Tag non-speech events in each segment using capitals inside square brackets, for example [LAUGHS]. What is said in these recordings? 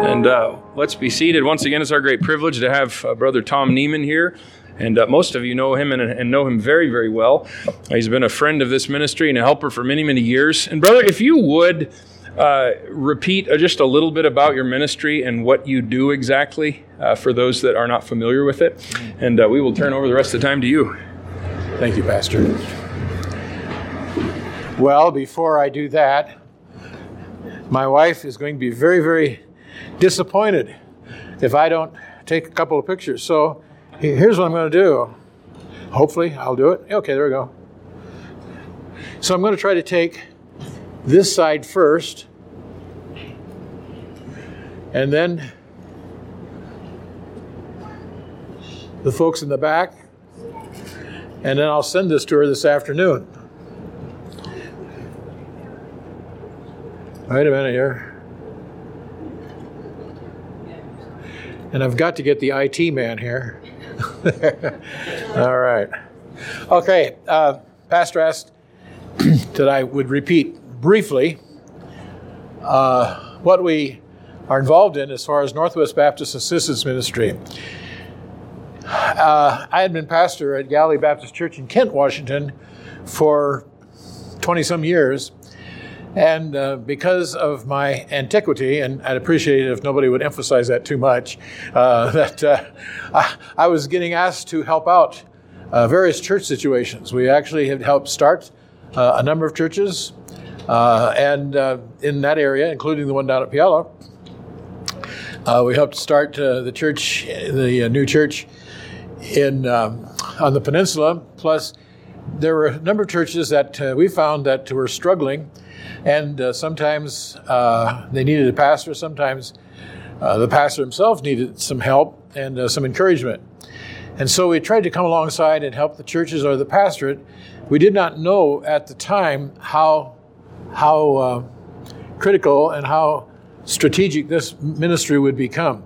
And uh, let's be seated. Once again, it's our great privilege to have uh, Brother Tom Neiman here. And uh, most of you know him and, and, know him very, very well. he's been a friend of this ministry and a helper for many, many years. And, brother, if you would uh, repeat uh, just a little bit about your ministry and what you do exactly uh, for those that are not familiar with it. And we will turn over the rest of the time to you. Thank you, Pastor. Well, before I do that, my wife is going to be very, very disappointed if I don't take a couple of pictures. So here's what I'm going to do. Hopefully, I'll do it. Okay, there we go. So I'm going to try to take this side first, and then the folks in the back, and then I'll send this to her this afternoon. Wait a minute here. And I've got to get the IT man here. [LAUGHS] All right. Okay, uh, Pastor asked [CLEARS THROAT] that I would repeat briefly uh, what we are involved in as far as Northwest Baptist Assistance Ministry. Uh, I had been pastor at Galilee Baptist Church in Kent, Washington for 20 some years. And uh, because of my antiquity, and I'd appreciate it if nobody would emphasize that too much, uh, [LAUGHS] that uh, I, I, was getting asked to help out uh, various church situations. We actually had helped start uh, a number of churches, uh, and in that area, including the one down at Puyallup, we helped start the church, the new church in um, on the peninsula. Plus, there were a number of churches that we found that were struggling and uh, sometimes uh, they needed a pastor, sometimes uh, the pastor himself needed some help and uh, some encouragement. And so we tried to come alongside and help the churches or the pastorate. We did not know at the time how, how uh, critical and how strategic this ministry would become.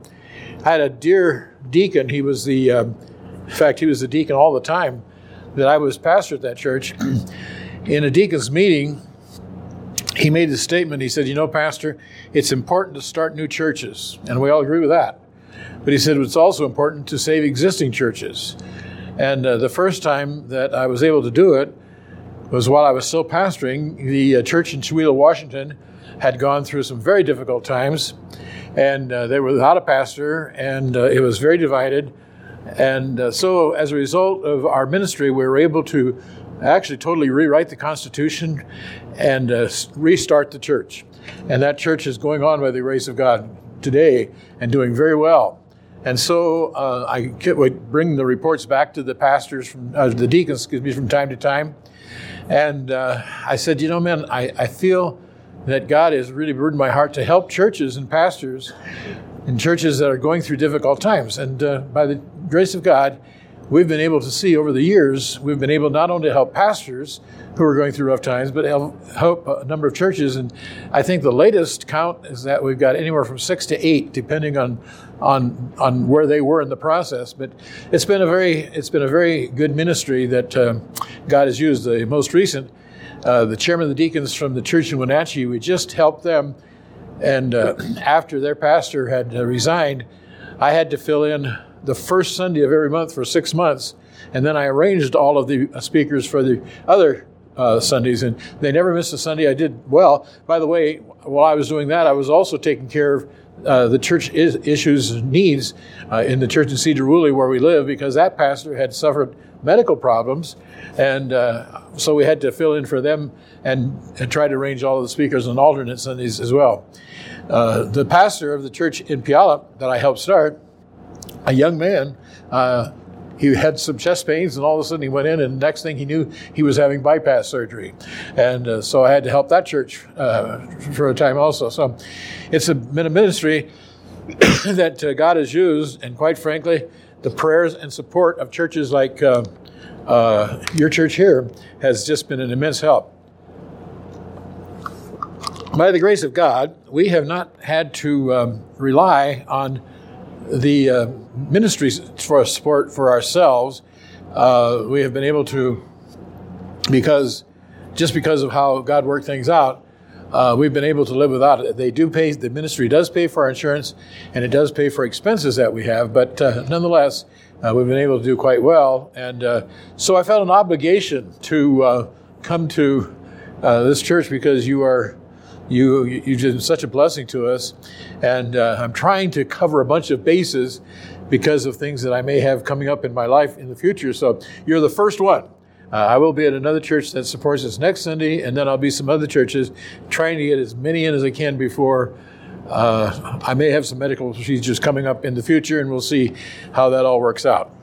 I had a dear deacon, he was the, uh, in fact, he was the deacon all the time that I was pastor at that church. [CLEARS THROAT] In a deacon's meeting, he made a statement. He said, You know, Pastor, it's important to start new churches. And we all agree with that. But he said it's also important to save existing churches. And uh, the first time that I was able to do it was while I was still pastoring. The uh, church in Chewelah, Washington had gone through some very difficult times. And uh, they were without a pastor, and uh, it was very divided. And uh, so, as a result of our ministry, we were able to actually totally rewrite the Constitution and uh, restart the church. And that church is going on by the grace of God today and doing very well. And so uh, I bring the reports back to the pastors, from, uh, the deacons, excuse me, from time to time. And uh, I said, you know, man, I, I feel that God has really burdened my heart to help churches and pastors in churches that are going through difficult times. And uh, by the grace of God, we've been able to see over the years, we've been able not only to help pastors who are going through rough times, but help a number of churches. And I think the latest count is that we've got anywhere from six to eight, depending on on on where they were in the process. But it's been a very it's been a very good ministry that uh, God has used. The most recent, uh, the chairman of the deacons from the church in Wenatchee, we just helped them. And uh, after their pastor had uh, resigned, I had to fill in the first Sunday of every month for six months. And then I arranged all of the speakers for the other uh, Sundays, and they never missed a Sunday. I did well. By the way, while I was doing that, I was also taking care of uh, the church is, issues needs uh, in the church in Sedro-Woolley where we live because that pastor had suffered medical problems, and uh, so we had to fill in for them and, and, try to arrange all of the speakers on alternate Sundays as well. Uh, the pastor of the church in Puyallup that I helped start a young man. Uh, he had some chest pains, and all of a sudden he went in, and next thing he knew, he was having bypass surgery. And uh, so I had to help that church uh, for a time also. So it's a, been a ministry [COUGHS] that uh, God has used, and quite frankly, the prayers and support of churches like uh, uh, your church here has just been an immense help. By the grace of God, we have not had to um, rely on the uh, ministries for support for ourselves, uh, we have been able to, because just because of how God worked things out, uh, we've been able to live without it. They do pay, the ministry does pay for our insurance and it does pay for expenses that we have, but uh, nonetheless, uh, we've been able to do quite well. And uh, so I felt an obligation to uh, come to uh, this church because you are. You, you've been such a blessing to us, and I'm trying to cover a bunch of bases because of things that I may have coming up in my life in the future. So you're the first one. Uh, I will be at another church that supports us next Sunday, and then I'll be some other churches trying to get as many in as I can before. Uh, I may have some medical procedures coming up in the future, and we'll see how that all works out.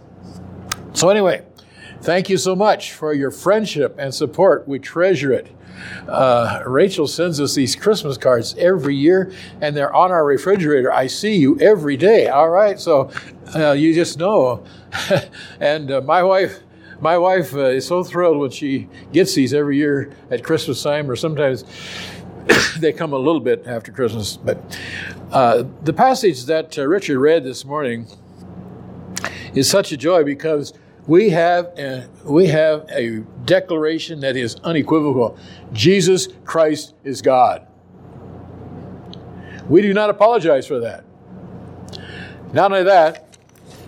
So, anyway, thank you so much for your friendship and support. We treasure it. Uh, Rachel sends us these Christmas cards every year, and they're on our refrigerator. I see you every day. All right, so uh, you just know. [LAUGHS] and uh, my wife, my wife uh, is so thrilled when she gets these every year at Christmas time, or sometimes [COUGHS] they come a little bit after Christmas. But uh, the passage that uh, Richard read this morning is such a joy because we have a, we have a declaration that is unequivocal. Jesus Christ is God. We do not apologize for that. Not only that,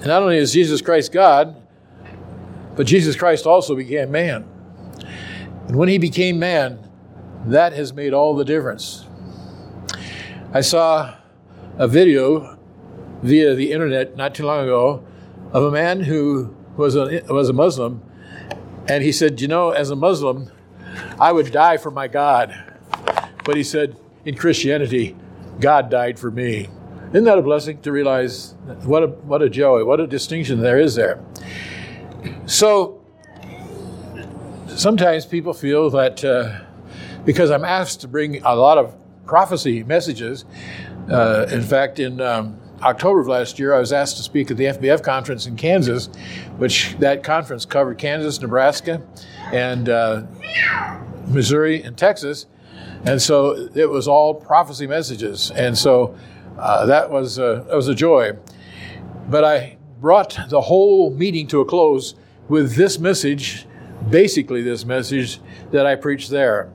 not only is Jesus Christ God, but Jesus Christ also became man. And when he became man, that has made all the difference. I saw a video via the internet not too long ago of a man who was a, was a Muslim, and he said, You know, as a Muslim, I would die for my God. But he said, In Christianity, God died for me. Isn't that a blessing to realize what a, what a joy, what a distinction there is there? So sometimes people feel that uh, because I'm asked to bring a lot of prophecy messages, uh, in fact, in um, October of last year, I was asked to speak at the FBF conference in Kansas, which that conference covered Kansas, Nebraska, and uh, Missouri and Texas. And so it was all prophecy messages. And so uh, that, was, uh, that was a joy. But I brought the whole meeting to a close with this message, basically, this message that I preached there.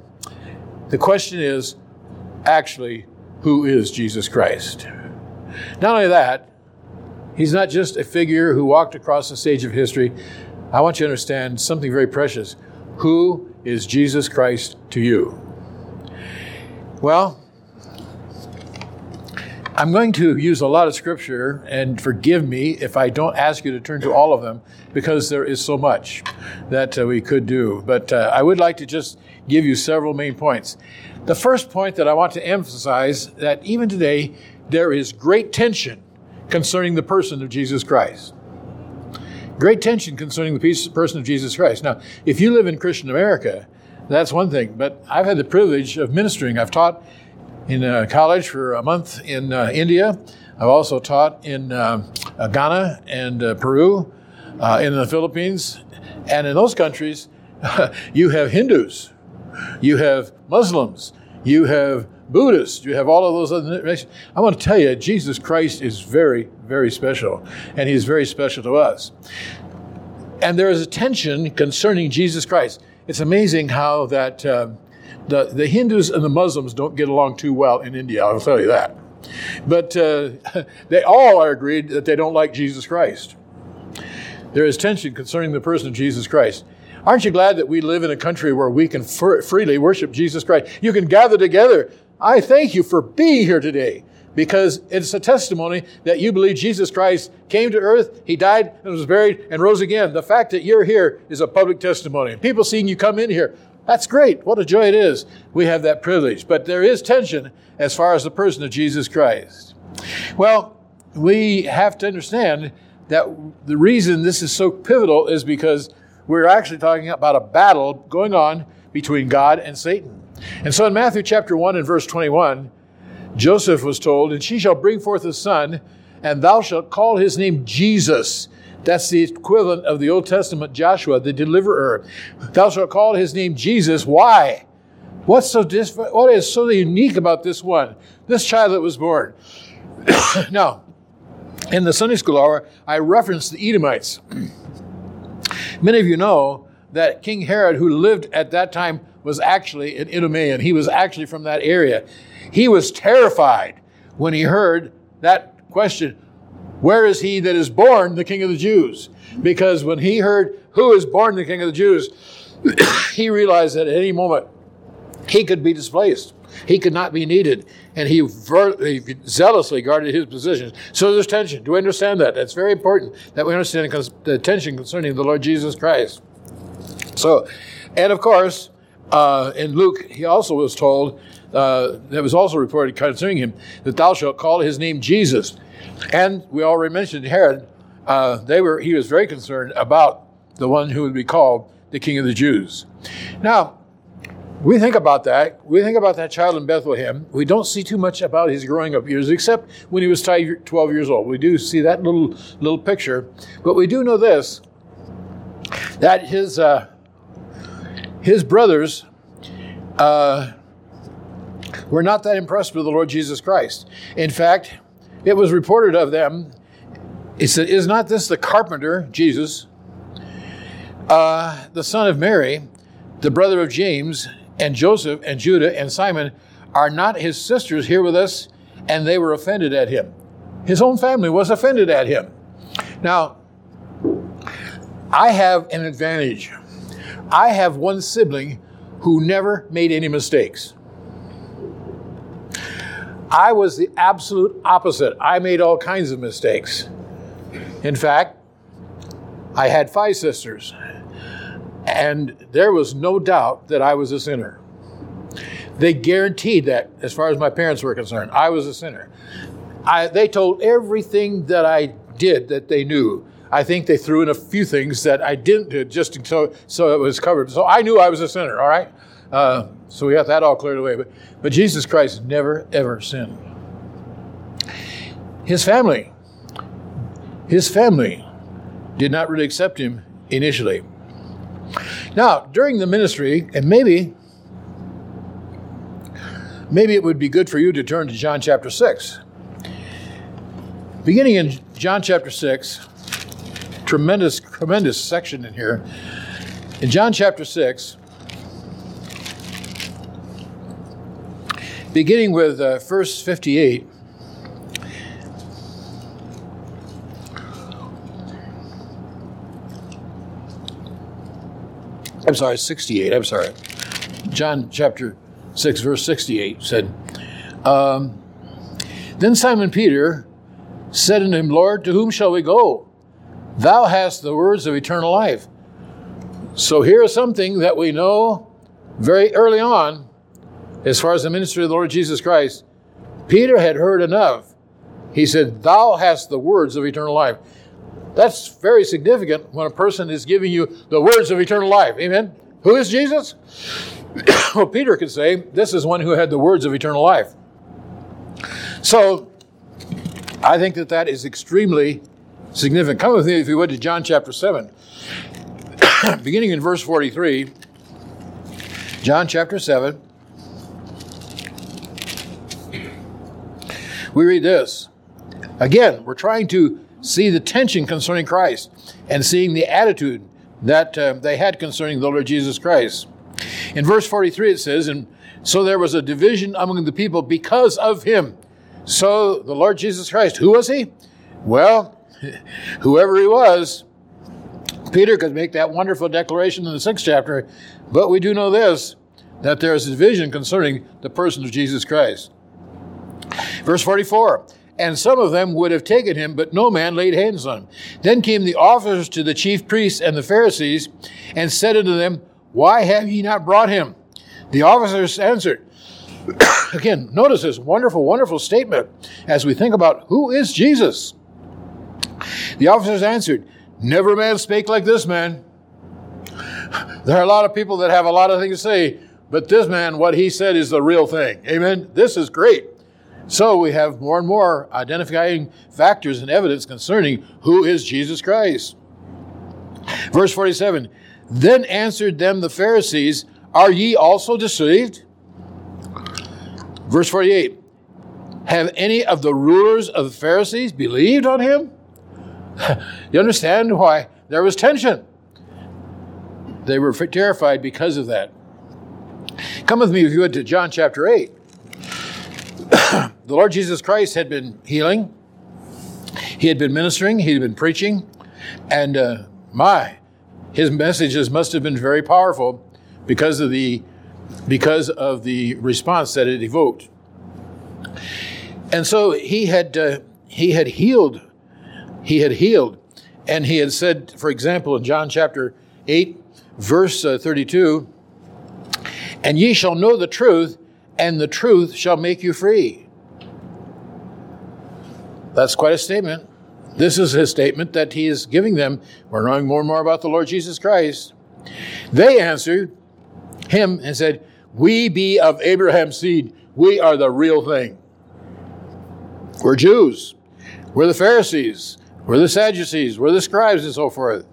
The question is actually, who is Jesus Christ? Not only that, he's not just a figure who walked across the stage of history. I want you to understand something very precious. Who is Jesus Christ to you? Well, I'm going to use a lot of scripture, and forgive me if I don't ask you to turn to all of them because there is so much that uh, we could do. But uh, I would like to just give you several main points. The first point that I want to emphasize that even today there is great tension concerning the person of Jesus Christ. Great tension concerning the person of Jesus Christ. Now, if you live in Christian America, that's one thing, but I've had the privilege of ministering. I've taught in uh, college for a month in uh, India. I've also taught in uh, Ghana and uh, Peru, uh, in the Philippines. And in those countries, [LAUGHS] you have Hindus, you have Muslims, you have Buddhists, you have all of those other nations. I want to tell you, Jesus Christ is very, very special, and He's very special to us. And there is a tension concerning Jesus Christ. It's amazing how that uh, the, the Hindus and the Muslims don't get along too well in India, I'll tell you that. But uh, [LAUGHS] they all are agreed that they don't like Jesus Christ. There is tension concerning the person of Jesus Christ. Aren't you glad that we live in a country where we can freely worship Jesus Christ? You can gather together. I thank you for being here today because it's a testimony that you believe Jesus Christ came to earth, He died and was buried and rose again. The fact that you're here is a public testimony. People seeing you come in here, that's great. What a joy it is. We have that privilege. But there is tension as far as the person of Jesus Christ. Well, we have to understand that the reason this is so pivotal is because we're actually talking about a battle going on between God and Satan. And so in Matthew chapter 1 and verse 21, Joseph was told, And she shall bring forth a son, and thou shalt call his name Jesus that's the equivalent of the Old Testament Joshua, the deliverer. Thou shalt call his name Jesus. Why? What's so dis- what is so unique about this one? This child that was born. [COUGHS] now, in the Sunday school hour, I referenced the Edomites. [COUGHS] Many of you know that King Herod, who lived at that time, was actually an Idumean. He was actually from that area. He was terrified when he heard that question Where is he that is born the King of the Jews? Because when he heard who is born the King of the Jews, [COUGHS] he realized that at any moment he could be displaced. He could not be needed. And he, ver- he zealously guarded his position. So there's tension. Do we understand that? That's very important that we understand the tension concerning the Lord Jesus Christ. So, and of course, uh, in Luke, he also was told, uh, that was also reported concerning him, that thou shalt call his name Jesus. And we already mentioned Herod. Uh, they were, he was very concerned about the one who would be called the King of the Jews. Now, we think about that. We think about that child in Bethlehem. We don't see too much about his growing up years, except when he was 12 years old. We do see that little little picture, but we do know this: that his uh, his brothers uh, were not that impressed with the Lord Jesus Christ. In fact, it was reported of them. It said, "Is not this the carpenter Jesus, uh, the son of Mary, the brother of James?" and Joseph and Judah and Simon are not his sisters here with us? And they were offended at him. His own family was offended at him. Now, I have an advantage. I have one sibling who never made any mistakes. I was the absolute opposite. I made all kinds of mistakes. In fact, I had five sisters. And there was no doubt that I was a sinner. They guaranteed that, as far as my parents were concerned, I was a sinner. I, they told everything that I did that they knew. I think they threw in a few things that I didn't do just so, so it was covered. So I knew I was a sinner, all right? Uh, so we got that all cleared away. But, but Jesus Christ never, ever sinned. His family, his family did not really accept him initially. Now, during the ministry, and maybe maybe it would be good for you to turn to John chapter 6. Beginning in John chapter 6, tremendous, tremendous section in here. In John chapter 6, beginning with uh, verse 58, I'm sorry, 68. I'm sorry. John chapter 6, verse 68 said, um, Then Simon Peter said unto him, Lord, to whom shall we go? Thou hast the words of eternal life. So here is something that we know very early on, as far as the ministry of the Lord Jesus Christ. Peter had heard enough. He said, Thou hast the words of eternal life. That's very significant when a person is giving you the words of eternal life. Amen? Who is Jesus? [COUGHS] well, Peter could say, This is one who had the words of eternal life. So, I think that that is extremely significant. Come with me, if you would, to John chapter 7. [COUGHS] Beginning in verse 43, John chapter 7. We read this. Again, we're trying to see the tension concerning Christ and seeing the attitude that uh, they had concerning the Lord Jesus Christ. In verse 43, it says, And so there was a division among the people because of him. So the Lord Jesus Christ, who was he? Well, [LAUGHS] whoever he was, Peter could make that wonderful declaration in the sixth chapter, but we do know this that there is a division concerning the person of Jesus Christ. Verse 44 and some of them would have taken him, but no man laid hands on him. Then came the officers to the chief priests and the Pharisees, and said unto them, Why have ye not brought him? The officers answered, [COUGHS] Again, notice this wonderful, wonderful statement as we think about who is Jesus. The officers answered, Never man spake like this man. There are a lot of people that have a lot of things to say, but this man, what he said is the real thing. Amen. This is great. So we have more and more identifying factors and evidence concerning who is Jesus Christ. Verse 47 Then answered them the Pharisees, Are ye also deceived? Verse 48 Have any of the rulers of the Pharisees believed on him? [LAUGHS] you understand why there was tension. They were terrified because of that. Come with me, if you would, to John chapter 8. [COUGHS] the Lord Jesus Christ had been healing, he had been ministering, he had been preaching, and uh, my, his messages must have been very powerful because of the because of the response that it evoked. And so he had uh, he had healed, he had healed, and he had said, for example, in John chapter eight, verse uh, thirty-two, "And ye shall know the truth, and the truth shall make you free." That's quite a statement. This is his statement that he is giving them. We're knowing more and more about the Lord Jesus Christ. They answered him and said, We be of Abraham's seed. We are the real thing. We're Jews. We're the Pharisees. We're the Sadducees. We're the scribes and so forth.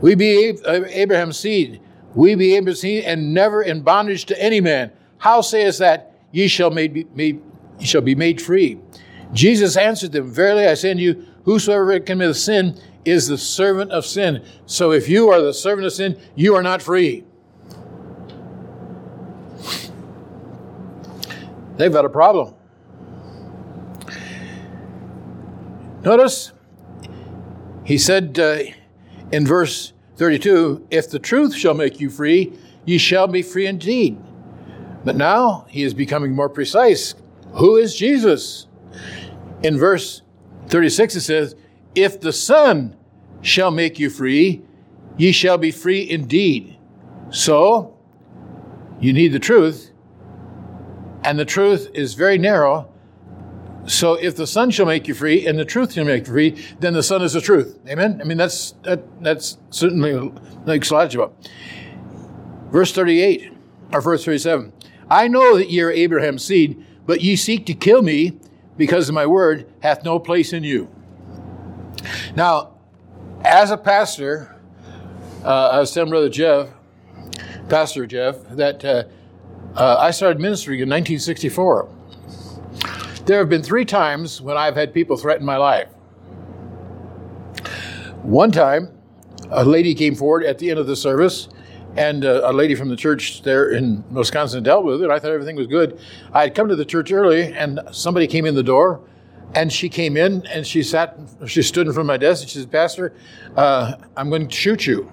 We be uh, Abraham's seed. We be Abraham's seed and never in bondage to any man. How sayest that ye shall, made, made, ye shall be made free? Jesus answered them, Verily I say unto you, whosoever committeth sin is the servant of sin. So if you are the servant of sin, you are not free. They've got a problem. Notice, he said uh, in verse 32 If the truth shall make you free, ye shall be free indeed. But now he is becoming more precise. Who is Jesus? In verse 36, it says, If the Son shall make you free, ye shall be free indeed. So, you need the truth, and the truth is very narrow. So, if the Son shall make you free, and the truth shall make you free, then the Son is the truth. Amen. I mean, that's that, that's certainly makes logical. Verse thirty-eight, or verse thirty-seven. I know that ye are Abraham's seed, but ye seek to kill me, because my word hath no place in you. Now, as a pastor, uh, I was telling Brother Jeff, Pastor Jeff, that uh, uh, I started ministering in 1964. There have been three times when I've had people threaten my life. One time, a lady came forward at the end of the service and uh, a lady from the church there in Wisconsin dealt with it. I thought everything was good. I had come to the church early, and somebody came in the door, and she came in and she sat, she stood in front of my desk, and she said, "Pastor, uh, I'm going to shoot you."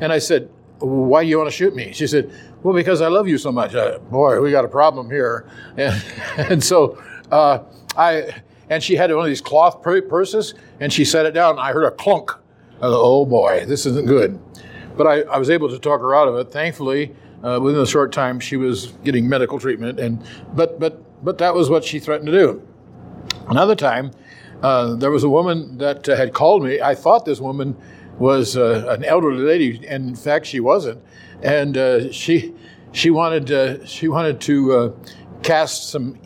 And I said, "Why do you want to shoot me?" She said, "Well, because I love you so much." Boy, we got a problem here, [LAUGHS] and, and so uh, I. And she had one of these cloth purses, and she set it down. I heard a clunk. Thought, oh boy, this isn't good. But I, I was able to talk her out of it. Thankfully, uh, within a short time, she was getting medical treatment. And but but but that was what she threatened to do. Another time, uh, there was a woman that uh, had called me. I thought this woman was uh, an elderly lady, and in fact, she wasn't. And uh, she she wanted uh, she wanted to cast some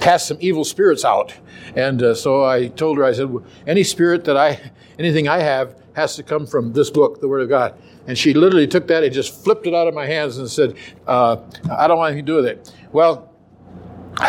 cast some evil spirits out. And so I told her, I said, any spirit that I anything I have has to come from this book, the Word of God. And she literally took that and just flipped it out of my hands and said, uh, I don't want anything to do with it. Well, [LAUGHS]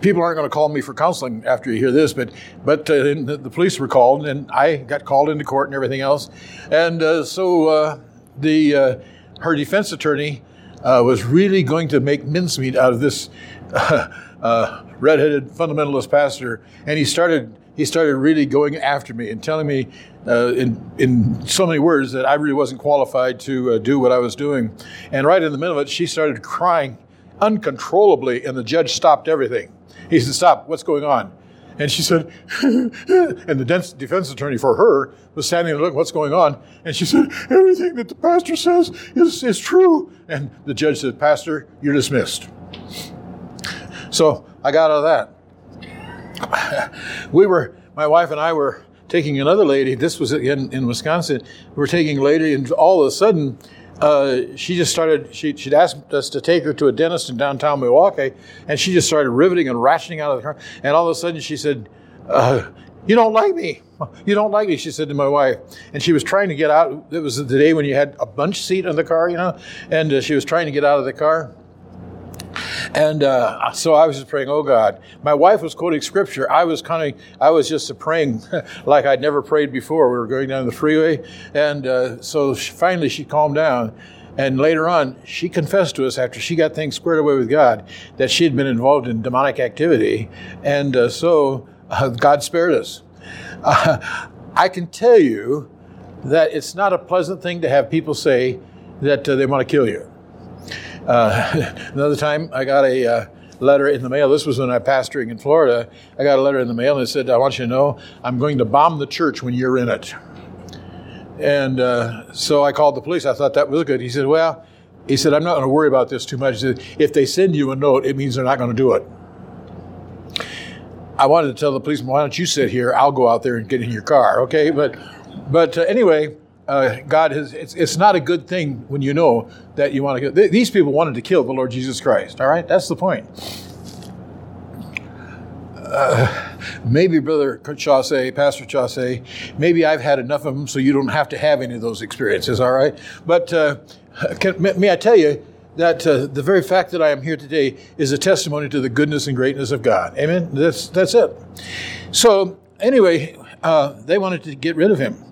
people aren't going to call me for counseling after you hear this, but but uh, the, police were called, and I got called into court and everything else, and uh, so uh, the uh, her defense attorney uh, was really going to make mincemeat out of this [LAUGHS] uh, redheaded fundamentalist pastor, and he started he started really going after me and telling me uh, in, in so many words that I really wasn't qualified to uh, do what I was doing. And right in the middle of it, she started crying uncontrollably, and the judge stopped everything. He said, Stop, what's going on? And she said, [LAUGHS] and the defense attorney for her was standing there looking, what's going on? And she said, [LAUGHS] everything that the pastor says is, is true. And the judge said, Pastor, you're dismissed. So I got out of that. [LAUGHS] we were, my wife and I were taking another lady. This was in, in Wisconsin. We were taking a lady, and all of a sudden, uh, she just started. She, she'd asked us to take her to a dentist in downtown Milwaukee, and she just started riveting and ratcheting out of the car. And all of a sudden, she said, uh, "You don't like me. You don't like me." She said to my wife, and she was trying to get out. It was the day when you had a bunch seat in the car, you know, and uh, she was trying to get out of the car. And uh, so I was just praying, oh God. My wife was quoting scripture. I was kind of, I was just praying [LAUGHS] like I'd never prayed before. We were going down the freeway. And uh, so she, finally she calmed down. And later on, she confessed to us after she got things squared away with God that she had been involved in demonic activity. And uh, so uh, God spared us. Uh, I can tell you that it's not a pleasant thing to have people say that uh, they want to kill you. Uh, [LAUGHS] another time, I got a uh, letter in the mail. This was when I was pastoring in Florida. I got a letter in the mail and it said, I want you to know I'm going to bomb the church when you're in it. And uh, so I called the police. I thought that was good. He said, Well, he said, I'm not going to worry about this too much. Said, if they send you a note, it means they're not going to do it. I wanted to tell the policeman, why don't you sit here? I'll go out there and get in your car, okay? But, but uh, anyway, uh, God has, it's, it's, not a good thing when you know that you want to kill. These people wanted to kill the Lord Jesus Christ, all right? That's the point. Uh, maybe Brother Chaussee, Pastor Chaussee, maybe I've had enough of them so you don't have to have any of those experiences, all right? But uh, can, may I tell you that uh, the very fact that I am here today is a testimony to the goodness and greatness of God. Amen? That's, that's it. So, anyway, uh, they wanted to get rid of him.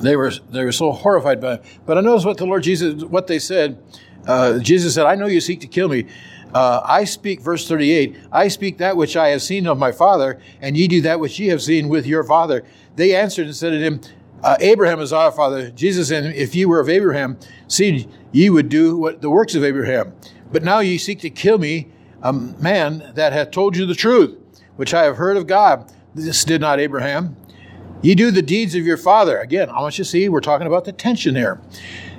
They were they were so horrified by it. But I notice what the Lord Jesus what they said. Uh, Jesus said, "I know you seek to kill me, uh, I speak, verse 38, I speak that which I have seen of my Father, and ye do that which ye have seen with your father. They answered and said to him, uh, Abraham is our father. Jesus said, If ye were of Abraham, see, ye would do what the works of Abraham. But now ye seek to kill me, a man that hath told you the truth, which I have heard of God. This did not Abraham. Ye do the deeds of your father. Again, I want you to see, we're talking about the tension here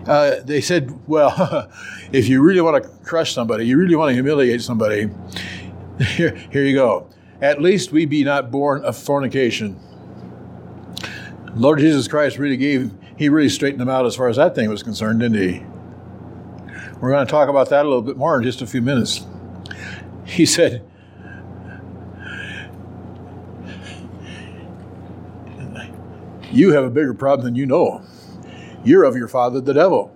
uh, they said, well, [LAUGHS] if you really want to crush somebody, you really want to humiliate somebody, [LAUGHS] here, here you go. At least we be not born of fornication. Lord Jesus Christ really gave, he really straightened them out as far as that thing was concerned, didn't he? We're going to talk about that a little bit more in just a few minutes. He said, You have a bigger problem than you know. You're of your father, the devil.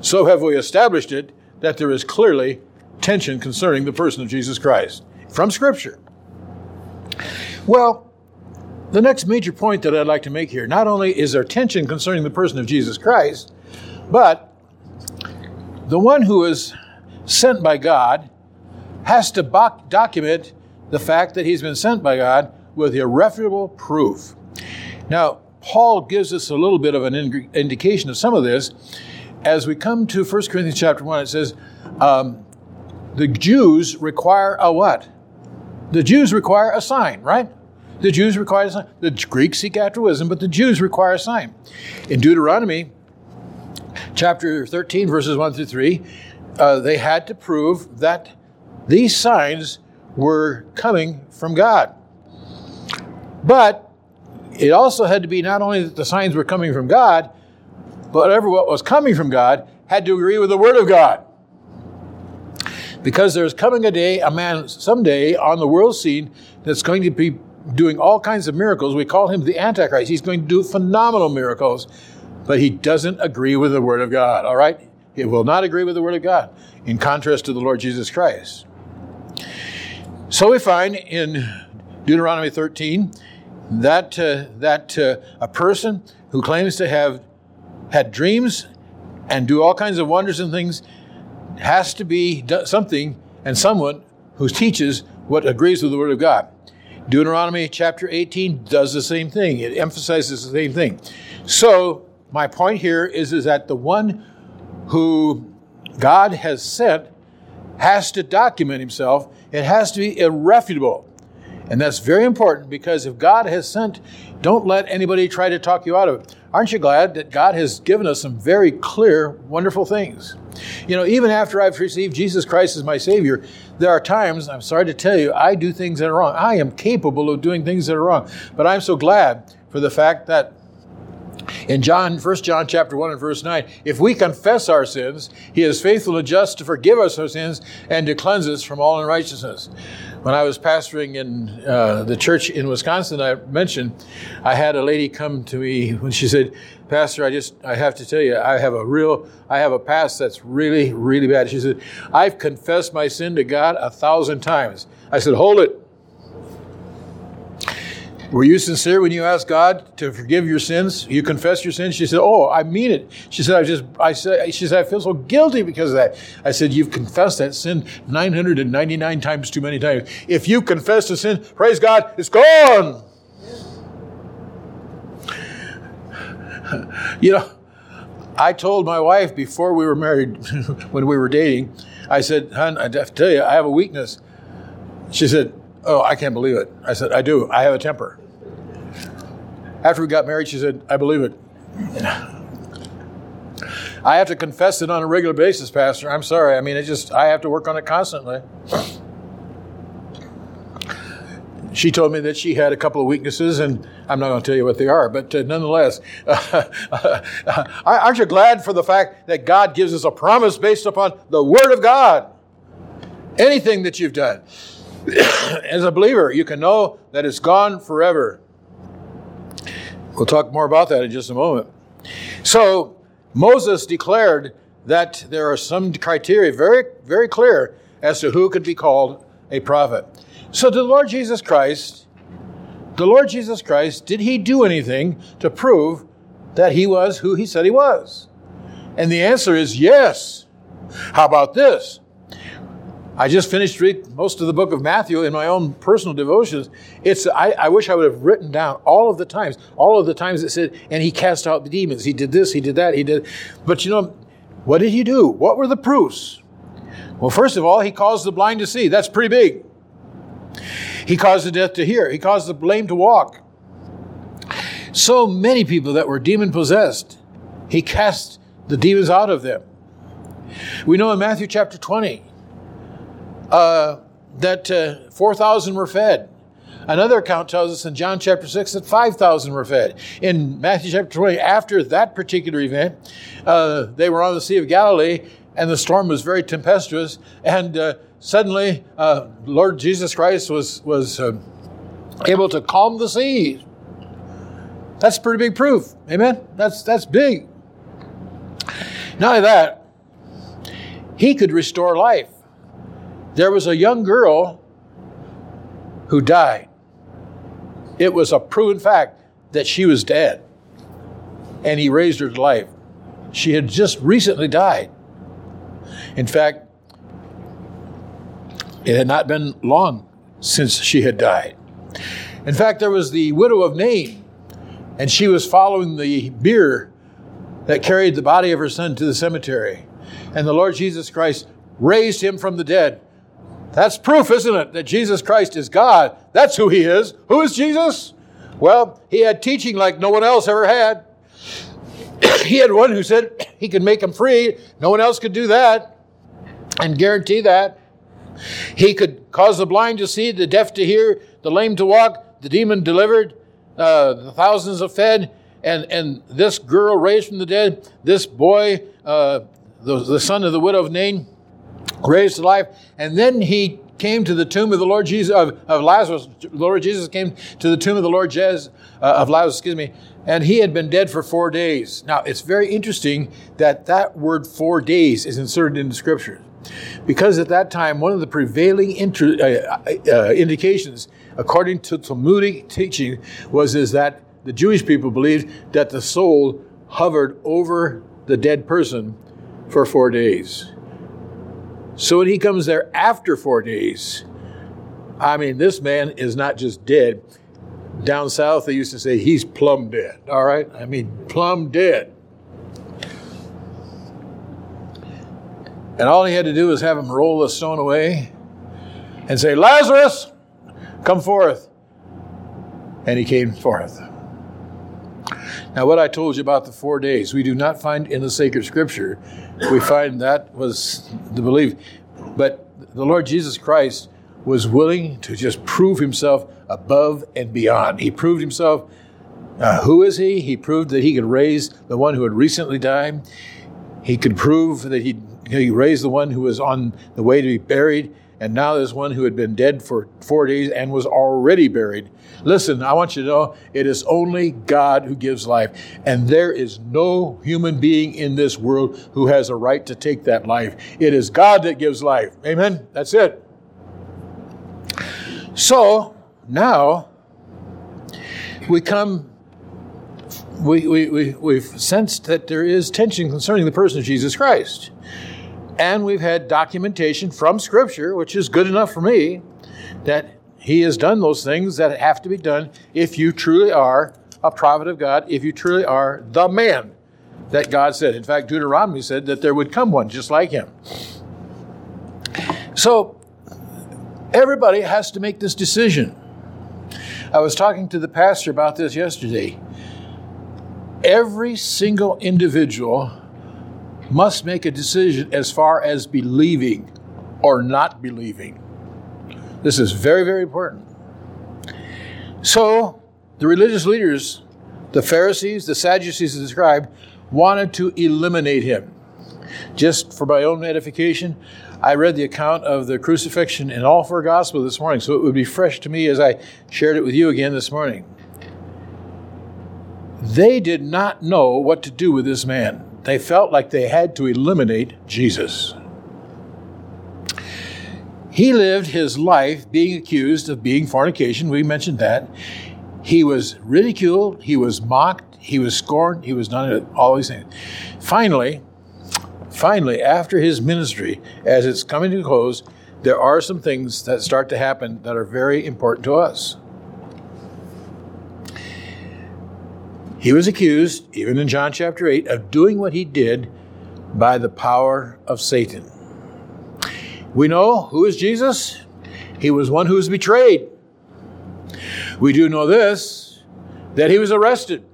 So have we established it that there is clearly tension concerning the person of Jesus Christ from Scripture. Well, the next major point that I'd like to make here not only is there tension concerning the person of Jesus Christ, but the one who is sent by God has to document the fact that he's been sent by God with irrefutable proof. Now, Paul gives us a little bit of an indication of some of this. As we come to 1 Corinthians chapter 1, it says, um, the Jews require a what? The Jews require a sign, right? The Jews require a sign. The Greeks seek after wisdom, but the Jews require a sign. In Deuteronomy chapter 13, verses 1 through 3, uh, they had to prove that these signs were coming from God. But it also had to be not only that the signs were coming from God, but whatever what was coming from God had to agree with the Word of God. Because there's coming a day, a man someday on the world scene that's going to be doing all kinds of miracles. We call him the Antichrist. He's going to do phenomenal miracles, but he doesn't agree with the Word of God, all right? He will not agree with the Word of God, in contrast to the Lord Jesus Christ. So we find in Deuteronomy 13 that uh, that uh, a person who claims to have had dreams and do all kinds of wonders and things has to be something and someone who teaches what agrees with the Word of God. Deuteronomy chapter 18 does the same thing. It emphasizes the same thing. So my point here is, is that the one who God has sent has to document himself. It has to be irrefutable. And that's very important because if God has sent, don't let anybody try to talk you out of it. Aren't you glad that God has given us some very clear, wonderful things? You know, even after I've received Jesus Christ as my Savior, there are times, I'm sorry to tell you, I do things that are wrong. I am capable of doing things that are wrong. But I'm so glad for the fact that in John, 1 John chapter 1 and verse 9, if we confess our sins, he is faithful and just to forgive us our sins and to cleanse us from all unrighteousness. When I was pastoring in uh, the church in Wisconsin, I mentioned I had a lady come to me when she said, Pastor, I just, I have to tell you, I have a real, I have a past that's really, really bad. She said, I've confessed my sin to God a thousand times. I said, hold it. Were you sincere when you asked God to forgive your sins? You confess your sins? She said, Oh, I mean it. She said, I just, I said, she said, I feel so guilty because of that. I said, You've confessed that sin 999 times too many times. If you confess the sin, praise God, it's gone. [LAUGHS] you know, I told my wife before we were married, [LAUGHS] when we were dating, I said, Hon, I have to tell you, I have a weakness. She said, Oh, I can't believe it. I said, I do. I have a temper. After we got married, she said, I believe it. I have to confess it on a regular basis, Pastor. I'm sorry. I mean, it just, I have to work on it constantly. She told me that she had a couple of weaknesses, and I'm not going to tell you what they are, but uh, nonetheless, [LAUGHS] aren't you glad for the fact that God gives us a promise based upon the Word of God? Anything that you've done. [COUGHS] as a believer, you can know that it's gone forever. We'll talk more about that in just a moment. So, Moses declared that there are some criteria very, very clear as to who could be called a prophet. So, the Lord Jesus Christ, the Lord Jesus Christ, did he do anything to prove that he was who he said he was? And the answer is yes. How about this? I just finished reading most of the book of Matthew in my own personal devotions. It's I, I, wish I would have written down all of the times, all of the times it said, and he cast out the demons. He did this, he did that, he did. But you know, what did he do? What were the proofs? Well, first of all, he caused the blind to see. That's pretty big. He caused the deaf to hear. He caused the lame to walk. So many people that were demon possessed, he cast the demons out of them. We know in Matthew chapter 20, uh, that uh, 4,000 were fed. Another account tells us in John chapter 6 that 5,000 were fed. In Matthew chapter 20, after that particular event, uh, they were on the Sea of Galilee and the storm was very tempestuous. And uh, suddenly, uh, Lord Jesus Christ was, was uh, able to calm the sea. That's pretty big proof. Amen? That's, that's big. Not only that, he could restore life. There was a young girl who died. It was a proven fact that she was dead, and he raised her to life. She had just recently died. In fact, it had not been long since she had died. In fact, there was the widow of Nain, and she was following the bier that carried the body of her son to the cemetery. And the Lord Jesus Christ raised him from the dead that's proof, isn't it, that Jesus Christ is God? That's who he is. Who is Jesus? Well, he had teaching like no one else ever had. [COUGHS] he had one who said [COUGHS] he could make them free. No one else could do that and guarantee that. He could cause the blind to see, the deaf to hear, the lame to walk, the demon delivered, uh, the thousands of fed, and, and this girl raised from the dead, this boy, uh, the, the son of the widow of Nain, raised to life. And then he came to the tomb of the Lord Jesus of, of Lazarus. Lord Jesus came to the tomb of the Lord Jesus uh, of Lazarus, excuse me, and he had been dead for four days. Now it's very interesting that that word four days is inserted in the scriptures. Because at that time, one of the prevailing inter, uh, uh, indications, according to Talmudic teaching, was is that the Jewish people believed that the soul hovered over the dead person for four days. So when he comes there after four days, I mean, this man is not just dead. Down south, they used to say he's plumb dead. All right? I mean, plumb dead. And all he had to do was have him roll the stone away and say, Lazarus, come forth. And he came forth. Now, what I told you about the four days, we do not find in the sacred scripture. We find that was the belief. But the Lord Jesus Christ was willing to just prove himself above and beyond. He proved himself. Uh, who is he? He proved that he could raise the one who had recently died. He could prove that he, he raised the one who was on the way to be buried. And now there's one who had been dead for four days and was already buried. Listen, I want you to know it is only God who gives life. And there is no human being in this world who has a right to take that life. It is God that gives life. Amen? That's it. So, now, we come, we, we, we, we've sensed that there is tension concerning the person of Jesus Christ. And we've had documentation from Scripture, which is good enough for me, that he has done those things that have to be done if you truly are a prophet of God, if you truly are the man that God said. In fact, Deuteronomy said that there would come one just like him. So, everybody has to make this decision. I was talking to the pastor about this yesterday. Every single individual must make a decision as far as believing or not believing. This is very, very important. So, the religious leaders, the Pharisees, the Sadducees, the scribe, wanted to eliminate him. Just for my own edification, I read the account of the crucifixion in all four Gospels this morning, so it would be fresh to me as I shared it with you again this morning. They did not know what to do with this man. They felt like they had to eliminate Jesus. He lived his life being accused of being fornication. We mentioned that. He was ridiculed, he was mocked, he was scorned, he was done all these things. Finally, finally, after his ministry, as it's coming to a close, there are some things that start to happen that are very important to us. He was accused, even in John chapter 8, of doing what he did by the power of Satan. We know who is Jesus? He was one who was betrayed. We do know this that he was arrested.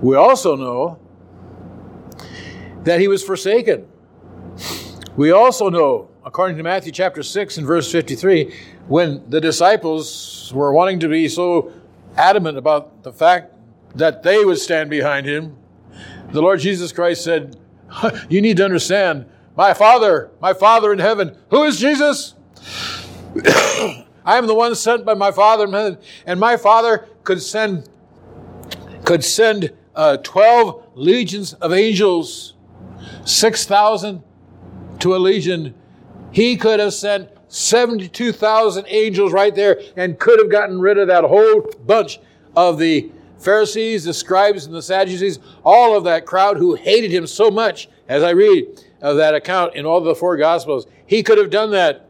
We also know that he was forsaken. We also know, according to Matthew chapter 6 and verse 53, when the disciples were wanting to be so adamant about the fact that they would stand behind him, the Lord Jesus Christ said, You need to understand, my Father, my Father in heaven, who is Jesus? [COUGHS] I am the one sent by my Father in heaven, and my Father could send could send uh, 12 legions of angels, 6,000 to a legion. He could have sent 72,000 angels right there and could have gotten rid of that whole bunch of the Pharisees, the scribes, and the Sadducees, all of that crowd who hated him so much, as I read of that account in all the four Gospels. He could have done that.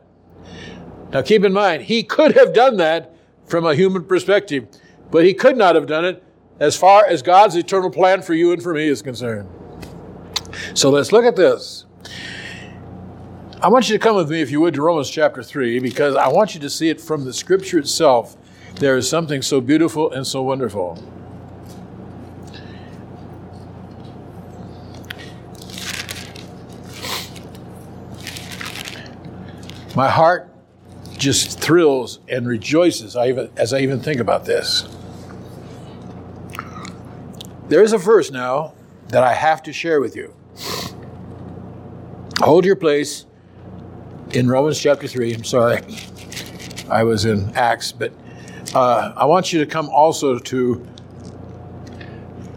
Now keep in mind, he could have done that from a human perspective, but he could not have done it as far as God's eternal plan for you and for me is concerned. So let's look at this. I want you to come with me, if you would, to Romans chapter 3, because I want you to see it from the scripture itself. There is something so beautiful and so wonderful. My heart just thrills and rejoices as I even think about this. There is a verse now that I have to share with you. Hold your place in Romans chapter 3. I'm sorry, I was in Acts, but uh, I want you to come also to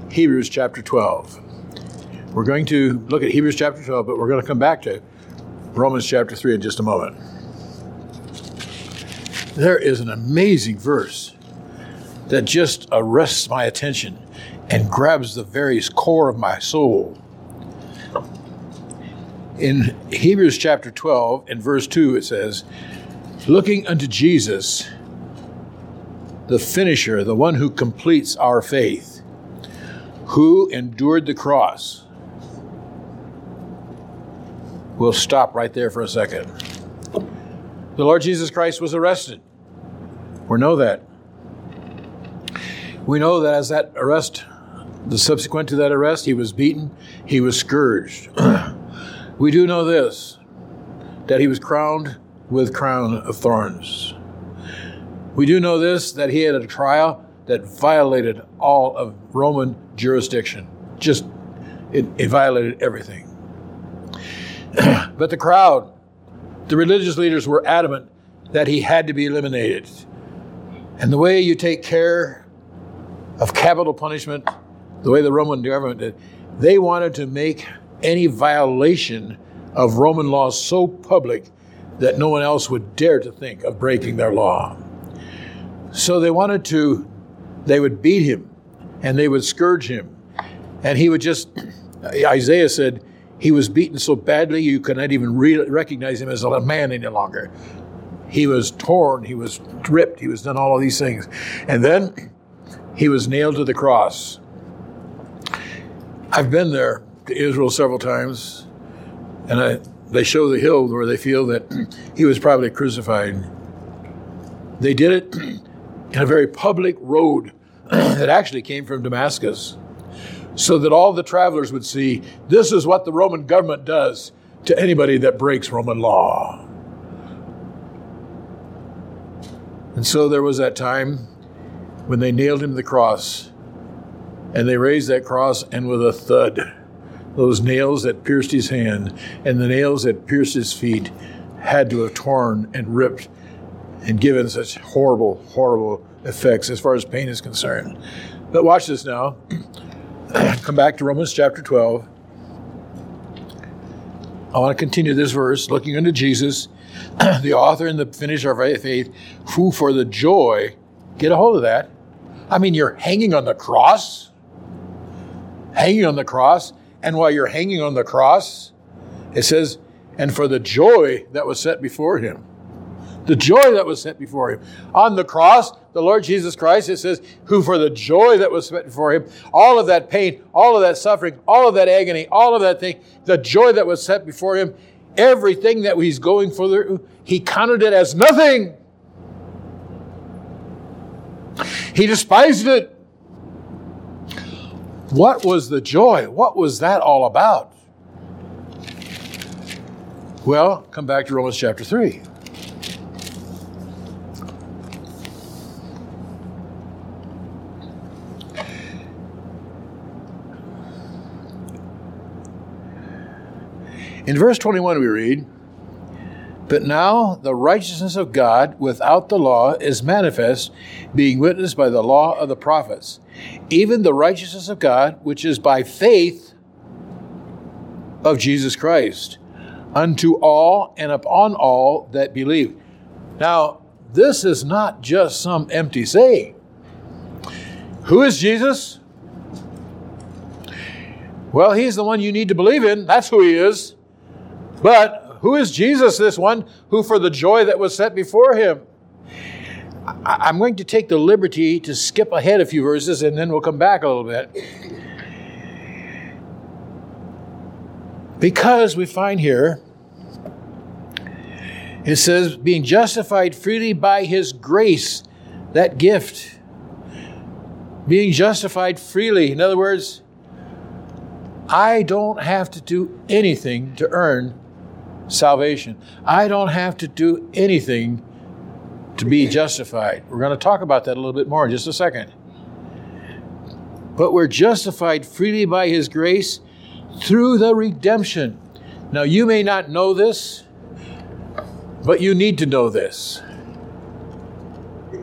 Hebrews chapter 12. We're going to look at Hebrews chapter 12, but we're going to come back to Romans chapter 3 in just a moment. There is an amazing verse that just arrests my attention and grabs the very core of my soul. In Hebrews chapter 12 and verse 2, it says, Looking unto Jesus, the finisher, the one who completes our faith, who endured the cross. We'll stop right there for a second. The Lord Jesus Christ was arrested. We know that. We know that as that arrest, the subsequent to that arrest, he was beaten, he was scourged. [CLEARS THROAT] we do know this that he was crowned with crown of thorns. We do know this that he had a trial that violated all of Roman jurisdiction. Just, it, it violated everything. [CLEARS THROAT] but the crowd, the religious leaders were adamant that he had to be eliminated. And the way you take care of capital punishment, the way the Roman government did, they wanted to make any violation of Roman law so public that no one else would dare to think of breaking their law. So they wanted to they would beat him and they would scourge him. And he would just, Isaiah said, he was beaten so badly you could not even re- recognize him as a man any longer. He was torn, he was ripped, he was done all of these things. And then he was nailed to the cross. I've been there to Israel several times, and I, they show the hill where they feel that he was probably crucified. They did it in a very public road that actually came from Damascus, so that all the travelers would see this is what the Roman government does to anybody that breaks Roman law. And so there was that time when they nailed him to the cross, and they raised that cross, and with a thud, those nails that pierced his hand and the nails that pierced his feet had to have torn and ripped and given such horrible, horrible effects as far as pain is concerned. But watch this now. [CLEARS THROAT] Come back to Romans chapter 12. I want to continue this verse, looking unto Jesus, [CLEARS THROAT] the author and the finisher of our faith, who for the joy, get a hold of that. I mean, you're hanging on the cross, hanging on the cross, and while you're hanging on the cross, it says, and for the joy that was set before him. The joy that was set before him. On the cross, the Lord Jesus Christ, it says, who for the joy that was set before him, all of that pain, all of that suffering, all of that agony, all of that thing, the joy that was set before him, everything that he's going for, he counted it as nothing. He despised it. What was the joy? What was that all about? Well, come back to Romans chapter 3. In verse 21, we read, But now the righteousness of God without the law is manifest, being witnessed by the law of the prophets, even the righteousness of God, which is by faith of Jesus Christ, unto all and upon all that believe. Now, this is not just some empty saying. Who is Jesus? Well, he's the one you need to believe in. That's who he is. But who is Jesus, this one who, for the joy that was set before him? I'm going to take the liberty to skip ahead a few verses and then we'll come back a little bit. Because we find here, it says, being justified freely by his grace, that gift. Being justified freely. In other words, I don't have to do anything to earn salvation. I don't have to do anything to be justified. We're going to talk about that a little bit more in just a second. But we're justified freely by His grace through the redemption. Now, you may not know this, but you need to know this.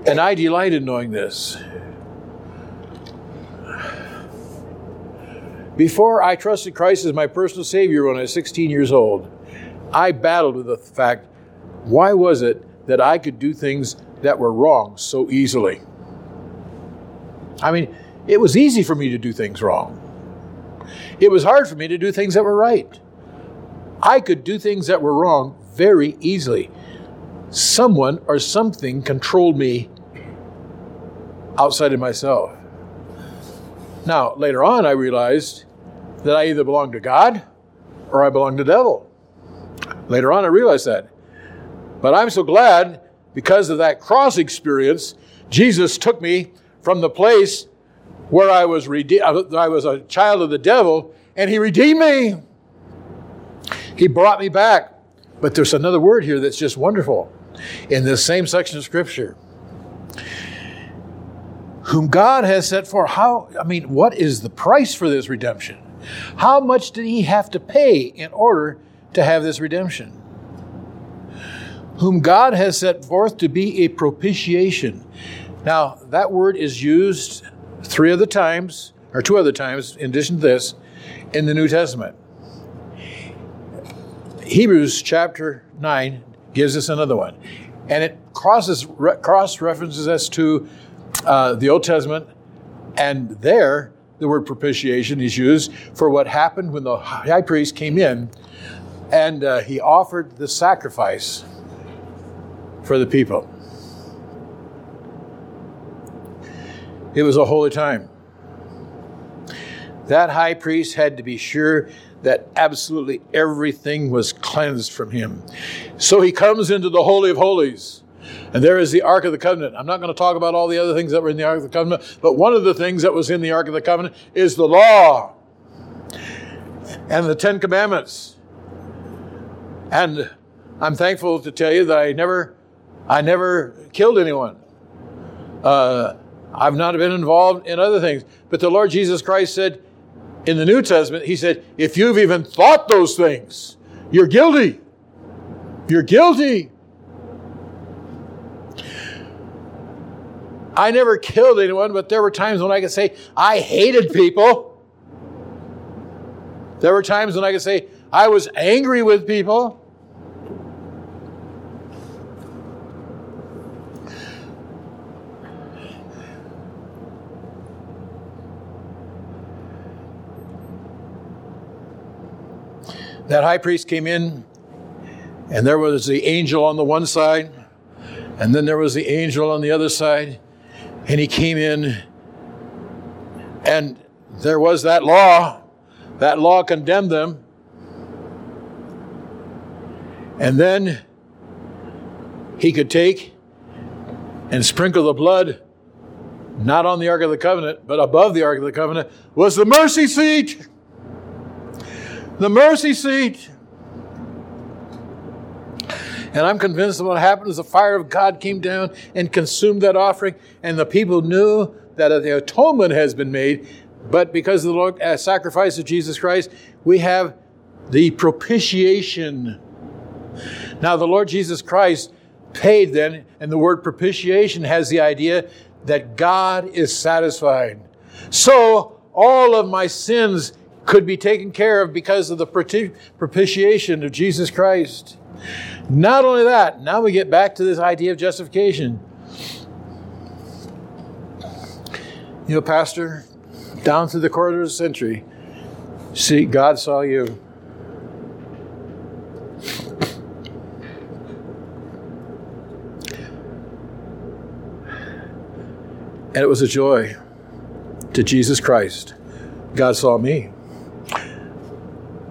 And I delight in knowing this. Before I trusted Christ as my personal Savior when I was 16 years old, I battled with the fact why was it that I could do things that were wrong so easily? I mean, it was easy for me to do things wrong. It was hard for me to do things that were right. I could do things that were wrong very easily. Someone or something controlled me outside of myself. Now, later on, I realized that I either belonged to God or I belonged to the devil. Later on, I realized that. But I'm so glad because of that cross experience, Jesus took me from the place where I was, rede- uh, I was a child of the devil, and He redeemed me. He brought me back. But there's another word here that's just wonderful in this same section of Scripture. Whom God has set for. How, I mean, what is the price for this redemption? How much did He have to pay in order to have this redemption. Whom God has set forth to be a propitiation. Now, that word is used three other times, or two other times, in addition to this, in the New Testament. Hebrews chapter 9 gives us another one. And it crosses, cross references us to uh, the Old Testament And there, the word propitiation is used for what happened when the high priest came in and uh, he offered the sacrifice for the people. It was a holy time. That high priest had to be sure that absolutely everything was cleansed from him. So he comes into the Holy of Holies. And there is the Ark of the Covenant. I'm not going to talk about all the other things that were in the Ark of the Covenant, but one of the things that was in the Ark of the Covenant is the law and the Ten Commandments. And I'm thankful to tell you that I never, I never killed anyone. Uh, I've not been involved in other things. But the Lord Jesus Christ said in the New Testament, He said, if you've even thought those things, you're guilty. You're guilty. I never killed anyone, but there were times when I could say, I hated people. There were times when I could say, I was angry with people. That high priest came in, and there was the angel on the one side, and then there was the angel on the other side, and he came in, and there was that law. That law condemned them. And then he could take and sprinkle the blood, not on the Ark of the Covenant, but above the Ark of the Covenant, was the mercy seat the mercy seat. And I'm convinced that what happened is the fire of God came down and consumed that offering, and the people knew that the atonement has been made. But because of the Lord, uh, sacrifice of Jesus Christ, we have the propitiation. Now, the Lord Jesus Christ paid then, and the word propitiation has the idea that God is satisfied. So, all of my sins could be taken care of because of the propitiation of Jesus Christ. Not only that, now we get back to this idea of justification. You know, Pastor, down through the quarter of a century, see, God saw you. And it was a joy to Jesus Christ. God saw me.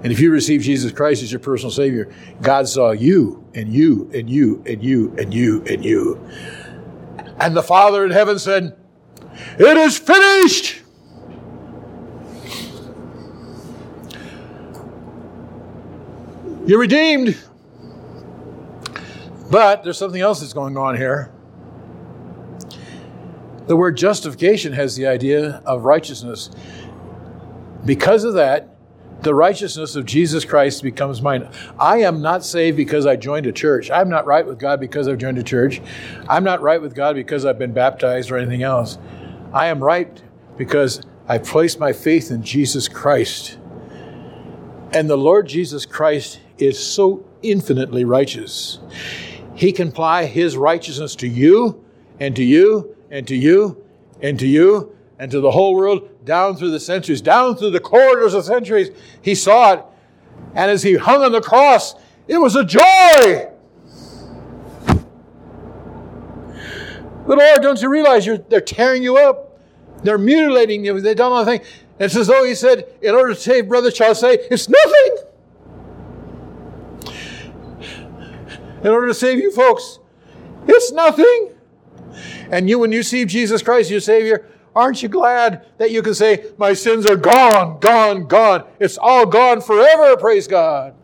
And if you receive Jesus Christ as your personal Savior, God saw you and you and you and you and you and you. And the Father in heaven said, It is finished. You're redeemed. But there's something else that's going on here. The word justification has the idea of righteousness. Because of that, the righteousness of Jesus Christ becomes mine. I am not saved because I joined a church. I'm not right with God because I've joined a church. I'm not right with God because I've been baptized or anything else. I am right because I placed my faith in Jesus Christ. And the Lord Jesus Christ is so infinitely righteous. He can apply his righteousness to you and to you and to you and to you and to the whole world down through the centuries, down through the corridors of centuries. He saw it. And as he hung on the cross, it was a joy. But Lord, don't you realize they're tearing you up? They're mutilating you. They don't know anything. It's as though he said, in order to save Brother Charles, say, it's nothing. In order to save you folks, it's nothing. And you, when you see Jesus Christ, your Savior, Aren't you glad that you can say, My sins are gone, gone, gone? It's all gone forever, praise God.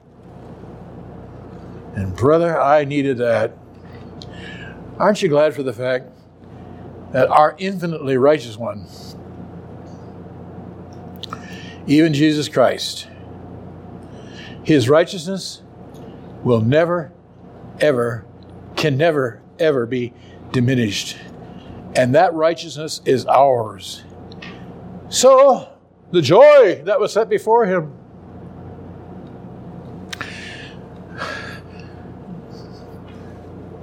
And brother, I needed that. Aren't you glad for the fact that our infinitely righteous one, even Jesus Christ, his righteousness will never, ever, can never, ever be diminished and that righteousness is ours. So, the joy that was set before him.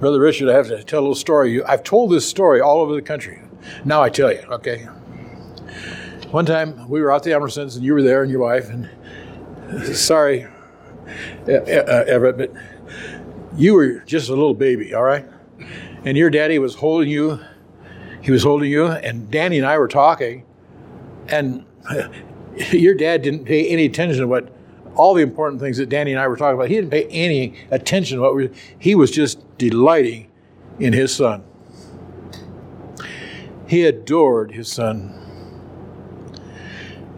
Brother Richard, I have to tell a little story. I've told this story all over the country. Now I tell you, okay? One time we were out the Emersons and you were there and your wife, and sorry, uh, Everett, but you were just a little baby, all right? And your daddy was holding you, he was holding you, and Danny and I were talking, and [LAUGHS] your dad didn't pay any attention to what all the important things that Danny and I were talking about. He didn't pay any attention to what we he was just delighting in his son. He adored his son.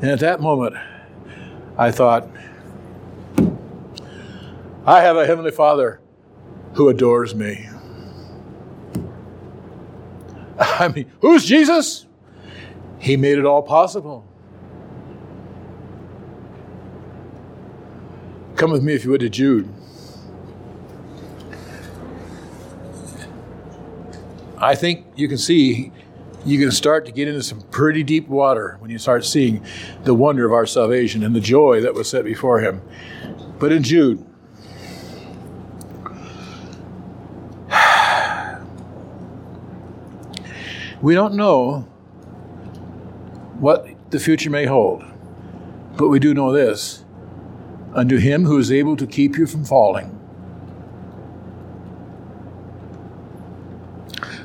And at that moment, I thought, I have a Heavenly Father who adores me. [LAUGHS] I mean, who's Jesus? He made it all possible. Come with me, if you would, to Jude. I think you can see you can start to get into some pretty deep water when you start seeing the wonder of our salvation and the joy that was set before him. But in Jude, we don't know what the future may hold, but we do know this unto him who is able to keep you from falling.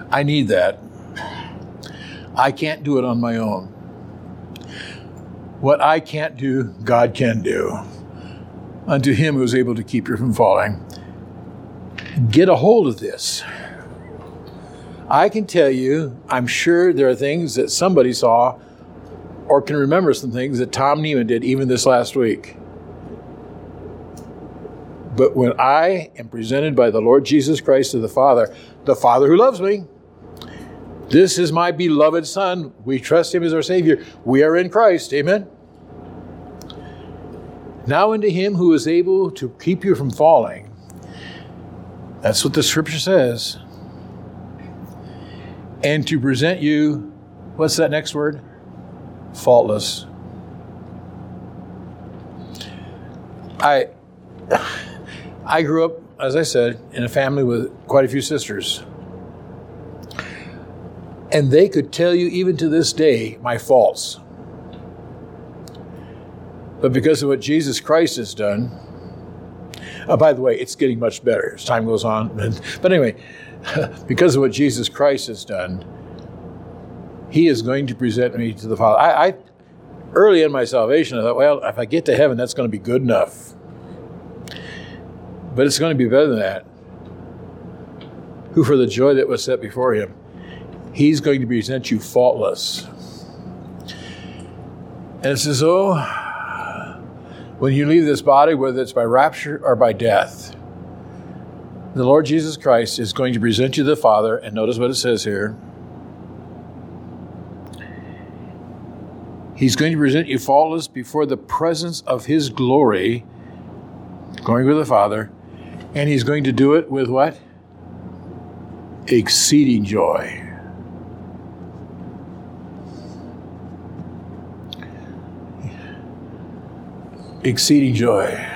I need that. I can't do it on my own. What I can't do, God can do. Unto him who is able to keep you from falling. Get a hold of this. I can tell you, I'm sure there are things that somebody saw or can remember some things that Tom Neiman did even this last week. But when I am presented by the Lord Jesus Christ to the Father, the Father who loves me, this is my beloved Son. We trust Him as our Savior. We are in Christ. Amen. Now unto Him who is able to keep you from falling. That's what the Scripture says. And to present you, what's that next word? Faultless. I. I grew up, as I said, in a family with quite a few sisters. And they could tell you, even to this day, my faults. But because of what Jesus Christ has done, uh, by the way, it's getting much better as time goes on. [LAUGHS] But anyway, [LAUGHS] because of what Jesus Christ has done, He is going to present me to the Father. I, I early in my salvation, I thought, well, if I get to heaven, that's going to be good enough. But it's going to be better than that. Who, for the joy that was set before him, he's going to present you faultless. And it says, oh, when you leave this body, whether it's by rapture or by death, the Lord Jesus Christ is going to present you to the Father, and notice what it says here. He's going to present you faultless before the presence of His glory, going with the Father, and he's going to do it with what? Exceeding joy. Exceeding joy.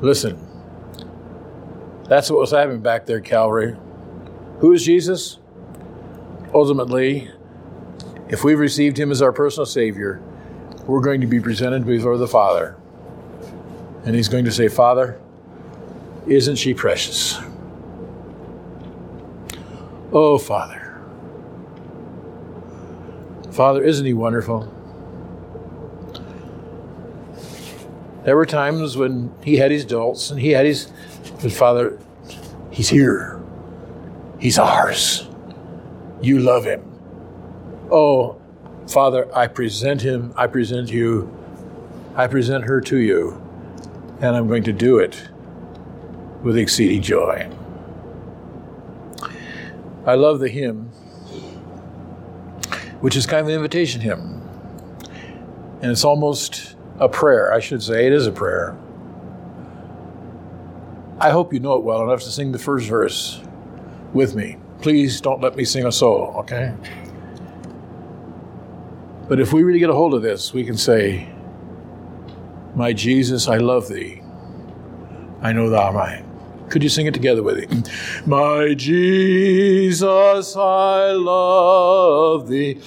Listen, that's what was happening back there, Calvary. Who is Jesus? Ultimately, if we've received him as our personal Savior, we're going to be presented before the Father and he's going to say, Father, isn't she precious? Oh, Father. Father, isn't he wonderful? There were times when he had his doubts and he had his, but Father, he's here. He's ours. You love him. Oh, Father, I present him, I present you, I present her to you and I'm going to do it with exceeding joy. I love the hymn, which is kind of an invitation hymn. And it's almost a prayer, I should say. It is a prayer. I hope you know it well enough to sing the first verse with me. Please don't let me sing a solo, okay? But if we really get a hold of this, we can say, my Jesus, I love thee. I know thou art mine. Could you sing it together with me? [CLEARS THROAT] My Jesus, I love thee.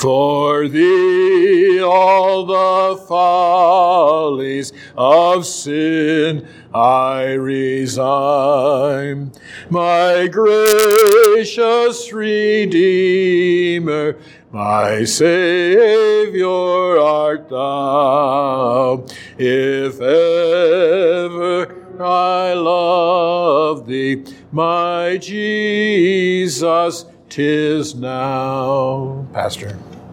For thee all the follies of sin I resign. My gracious Redeemer, my Savior art thou. If ever I love thee, my Jesus, tis now. Pastor.